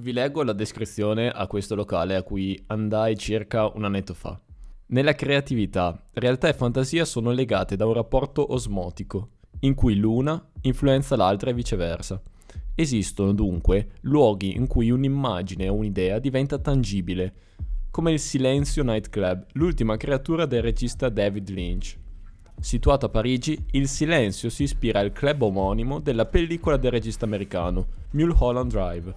Vi leggo la descrizione a questo locale a cui andai circa un annetto fa. Nella creatività, realtà e fantasia sono legate da un rapporto osmotico, in cui l'una influenza l'altra e viceversa. Esistono dunque luoghi in cui un'immagine o un'idea diventa tangibile, come il Silenzio Nightclub, l'ultima creatura del regista David Lynch. Situato a Parigi, il Silenzio si ispira al club omonimo della pellicola del regista americano, Mulholland Drive,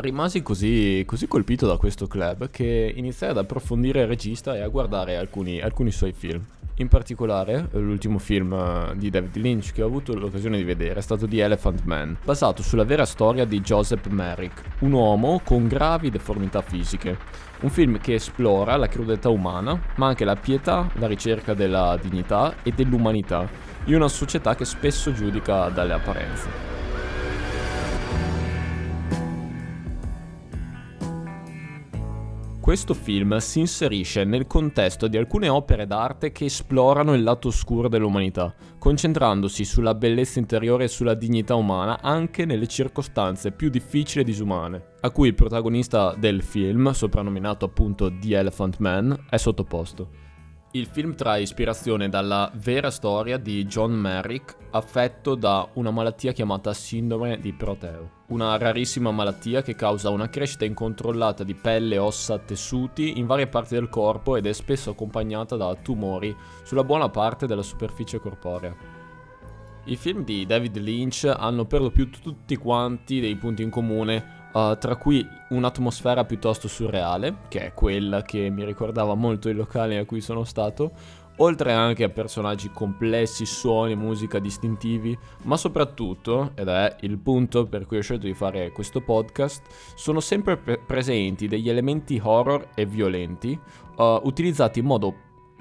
rimasi così, così, colpito da questo club che iniziai ad approfondire il regista e a guardare alcuni, alcuni suoi film. In particolare, l'ultimo film eh, di David Lynch che ho avuto l'occasione di vedere è stato The Elephant Man, basato sulla vera storia di Joseph Merrick, un uomo con gravi deformità fisiche. Un film che esplora la crudeltà umana, ma anche la pietà, la ricerca della dignità e dell'umanità in una società che spesso giudica dalle apparenze. Questo film si inserisce nel contesto di alcune opere d'arte che esplorano il lato oscuro dell'umanità, concentrandosi sulla bellezza interiore e sulla dignità umana anche nelle circostanze più difficili e disumane, a cui il protagonista del film, soprannominato appunto The Elephant Man, è sottoposto. Il film trae ispirazione dalla vera storia di John Merrick, affetto da una malattia chiamata sindrome di Proteo, una rarissima malattia che causa una crescita incontrollata di pelle, ossa, tessuti in varie parti del corpo ed è spesso accompagnata da tumori sulla buona parte della superficie corporea. I film di David Lynch hanno per lo più tutti quanti dei punti in comune uh, tra cui un'atmosfera piuttosto surreale, che è quella che mi ricordava molto il locale a cui sono stato, oltre anche a personaggi complessi, suoni, musica distintivi, ma soprattutto, ed è il punto per cui ho scelto di fare questo podcast, sono sempre pre- presenti degli elementi horror e violenti, uh, utilizzati in modo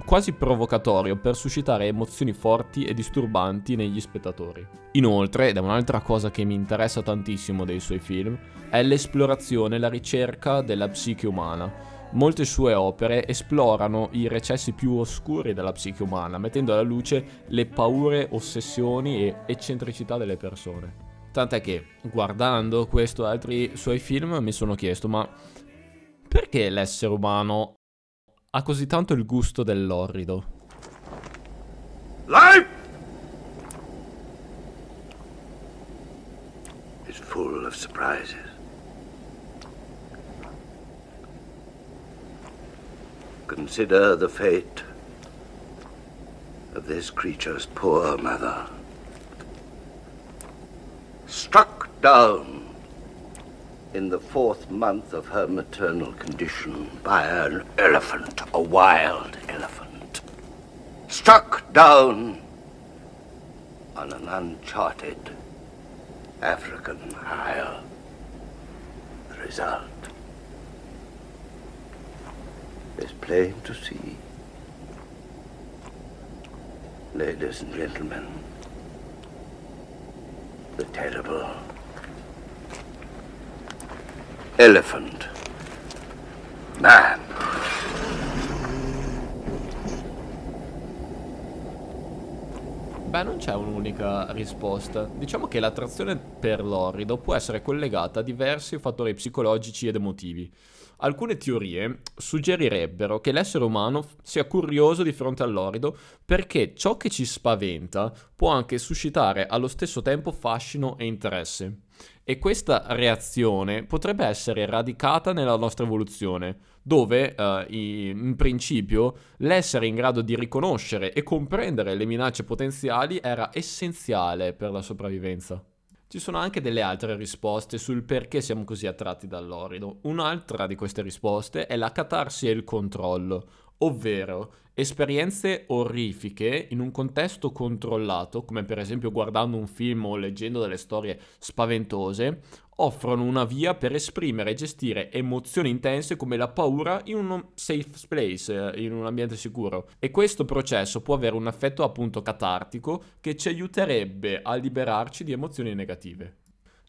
quasi provocatorio per suscitare emozioni forti e disturbanti negli spettatori. Inoltre, ed è un'altra cosa che mi interessa tantissimo dei suoi film, è l'esplorazione e la ricerca della psiche umana. Molte sue opere esplorano i recessi più oscuri della psiche umana, mettendo alla luce le paure, ossessioni e eccentricità delle persone. Tant'è che, guardando questo e altri suoi film, mi sono chiesto, ma perché l'essere umano ha così tanto il gusto dell'orrido. Life is full of surprises. Consider the fate of this creature's poor mother. Struck down in the fourth month of her maternal condition by an elephant, a wild elephant, struck down on an uncharted African isle. The result is plain to see. Ladies and gentlemen, the terrible elephant. Man. Beh, non c'è un'unica risposta. Diciamo che l'attrazione per l'orrido può essere collegata a diversi fattori psicologici ed emotivi. Alcune teorie suggerirebbero che l'essere umano sia curioso di fronte all'orido perché ciò che ci spaventa può anche suscitare allo stesso tempo fascino e interesse. E questa reazione potrebbe essere radicata nella nostra evoluzione, dove uh, in principio l'essere in grado di riconoscere e comprendere le minacce potenziali era essenziale per la sopravvivenza. Ci sono anche delle altre risposte sul perché siamo così attratti dall'orido. Un'altra di queste risposte è la catarsi e il controllo, ovvero esperienze orrifiche in un contesto controllato, come per esempio guardando un film o leggendo delle storie spaventose, offrono una via per esprimere e gestire emozioni intense come la paura in un safe place, eh, in un ambiente sicuro. E questo processo può avere un effetto appunto catartico che ci aiuterebbe a liberarci di emozioni negative.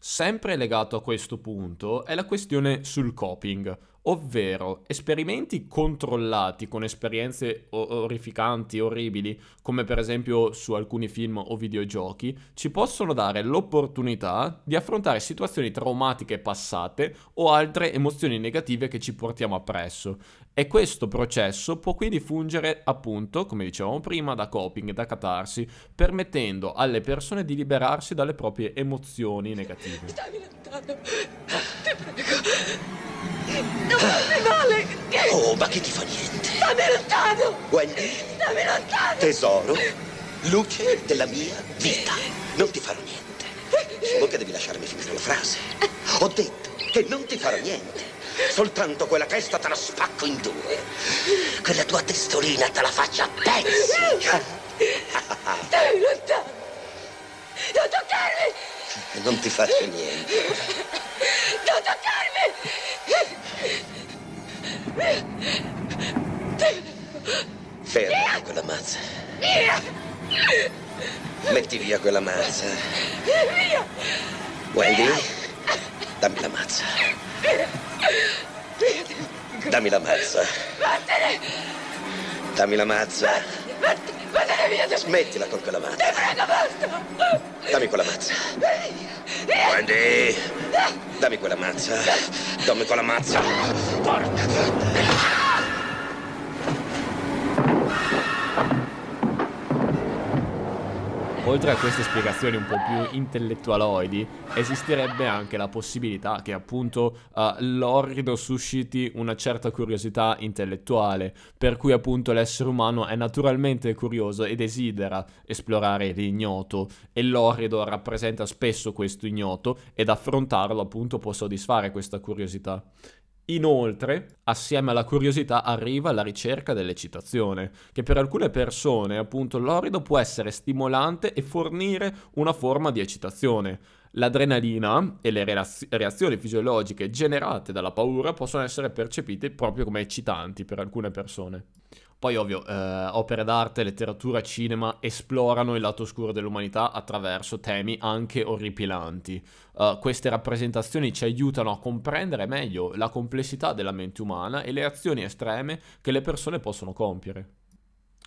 Sempre legato a questo punto è la questione sul coping, ovvero esperimenti controllati con esperienze orrificanti, orribili, come per esempio su alcuni film o videogiochi, ci possono dare l'opportunità di affrontare situazioni traumatiche passate o altre emozioni negative che ci portiamo appresso. E questo processo può quindi fungere appunto, come dicevamo prima, da coping, da catarsi, permettendo alle persone di liberarsi dalle proprie emozioni negative. Stammi lontano, ti prego. Non farmi male! Oh, ma che ti fa niente? Stammi lontano! Wendy, Stammi lontano! tesoro, luce della mia vita. Non ti farò niente. Solo che devi lasciarmi finire la frase. Ho detto che non ti farò niente. Soltanto quella testa te la spacco in due. Quella tua testolina te la faccio a pezzi. Stammi lontano! Non toccarmi! Non ti faccio niente. Non toccarmi! Ferma quella mazza. Via! Metti via quella mazza. Via! Wendy, dammi la mazza. Dammi la mazza. Vattene! Dammi la mazza. Vatt- Vattene via! Smettila con quella mazza. Dammi quella mazza. Wendy, dammi quella mazza. Dammi quella mazza. Porca. Oltre a queste spiegazioni un po' più intellettualoidi, esisterebbe anche la possibilità che appunto uh, l'orrido susciti una certa curiosità intellettuale, per cui appunto l'essere umano è naturalmente curioso e desidera esplorare l'ignoto e l'orrido rappresenta spesso questo ignoto ed affrontarlo appunto può soddisfare questa curiosità. Inoltre, assieme alla curiosità arriva la ricerca dell'eccitazione, che per alcune persone, appunto, l'orido può essere stimolante e fornire una forma di eccitazione. L'adrenalina e le reazioni fisiologiche generate dalla paura possono essere percepite proprio come eccitanti per alcune persone. Poi ovvio, eh, opere d'arte, letteratura, cinema esplorano il lato oscuro dell'umanità attraverso temi anche orripilanti. Uh, queste rappresentazioni ci aiutano a comprendere meglio la complessità della mente umana e le azioni estreme che le persone possono compiere.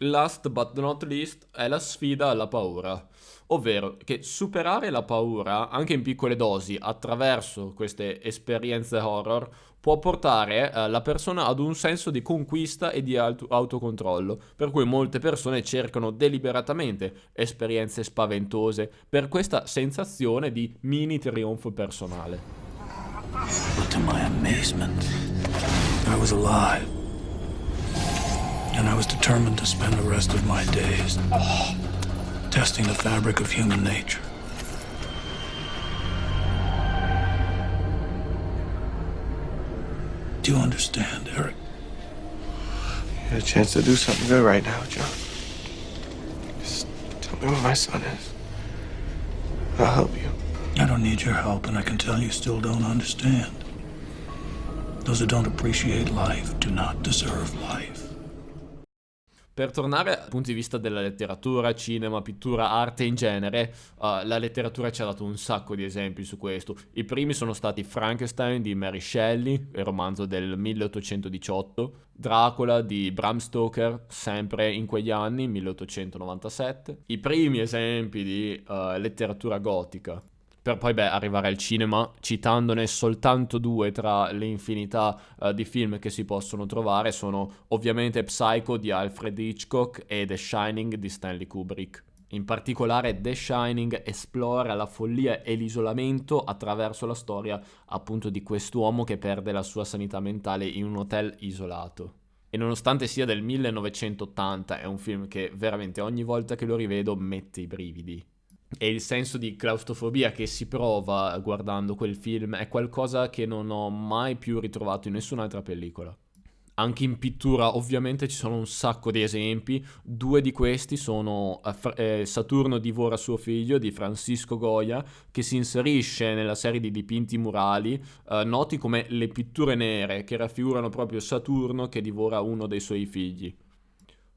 Last but not least è la sfida alla paura, ovvero che superare la paura anche in piccole dosi attraverso queste esperienze horror può portare eh, la persona ad un senso di conquista e di auto- autocontrollo, per cui molte persone cercano deliberatamente esperienze spaventose per questa sensazione di mini trionfo personale. But to my amazement, I was alive. And I was determined to spend the rest of my days testing the fabric of human nature. Do you understand, Eric? You had a chance to do something good right now, John. Just tell me where my son is. I'll help you. I don't need your help, and I can tell you still don't understand. Those who don't appreciate life do not deserve life. Per tornare dal punto di vista della letteratura, cinema, pittura, arte in genere, uh, la letteratura ci ha dato un sacco di esempi su questo. I primi sono stati Frankenstein di Mary Shelley, il romanzo del 1818, Dracula di Bram Stoker, sempre in quegli anni, 1897. I primi esempi di uh, letteratura gotica, per poi beh, arrivare al cinema, citandone soltanto due tra le infinità uh, di film che si possono trovare, sono ovviamente Psycho di Alfred Hitchcock e The Shining di Stanley Kubrick. In particolare The Shining esplora la follia e l'isolamento attraverso la storia appunto di quest'uomo che perde la sua sanità mentale in un hotel isolato. E nonostante sia del 1980, è un film che veramente ogni volta che lo rivedo mette i brividi e il senso di claustrofobia che si prova guardando quel film è qualcosa che non ho mai più ritrovato in nessun'altra pellicola. Anche in pittura ovviamente ci sono un sacco di esempi, due di questi sono eh, Saturno divora suo figlio di Francisco Goya che si inserisce nella serie di dipinti murali eh, noti come le pitture nere che raffigurano proprio Saturno che divora uno dei suoi figli.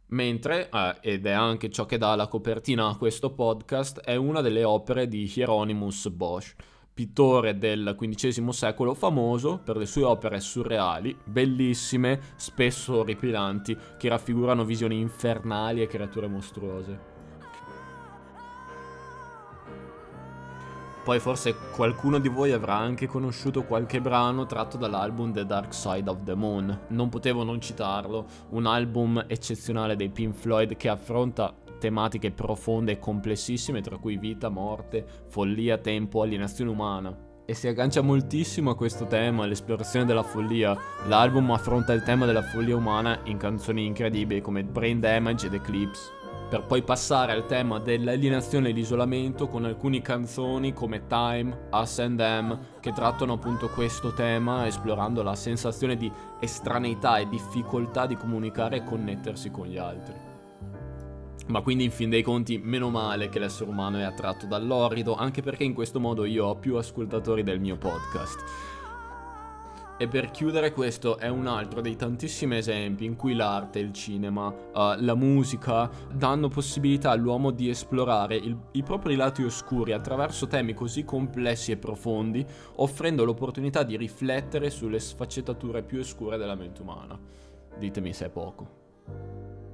Mentre, eh, ed è anche ciò che dà la copertina a questo podcast, è una delle opere di Hieronymus Bosch. pittore del XV secolo famoso per le sue opere surreali, bellissime, spesso orripilanti, che raffigurano visioni infernali e creature mostruose. Poi forse qualcuno di voi avrà anche conosciuto qualche brano tratto dall'album The Dark Side of the Moon. Non potevo non citarlo, un album eccezionale dei Pink Floyd che affronta tematiche profonde e complessissime, tra cui vita, morte, follia, tempo, alienazione umana. E si aggancia moltissimo a questo tema, l'esplorazione della follia. L'album affronta il tema della follia umana in canzoni incredibili come Brain Damage ed Eclipse per poi passare al tema dell'alienazione e l'isolamento con alcune canzoni come Time, Us and Them che trattano appunto questo tema esplorando la sensazione di estraneità e difficoltà di comunicare e connettersi con gli altri. Ma quindi in fin dei conti meno male che l'essere umano è attratto dall'orido, anche perché in questo modo io ho più ascoltatori del mio podcast. E per chiudere questo è un altro dei tantissimi esempi in cui l'arte, il cinema, uh, la musica danno possibilità all'uomo di esplorare il, i propri lati oscuri attraverso temi così complessi e profondi, offrendo l'opportunità di riflettere sulle sfaccettature più oscure della mente umana. Ditemi se è poco.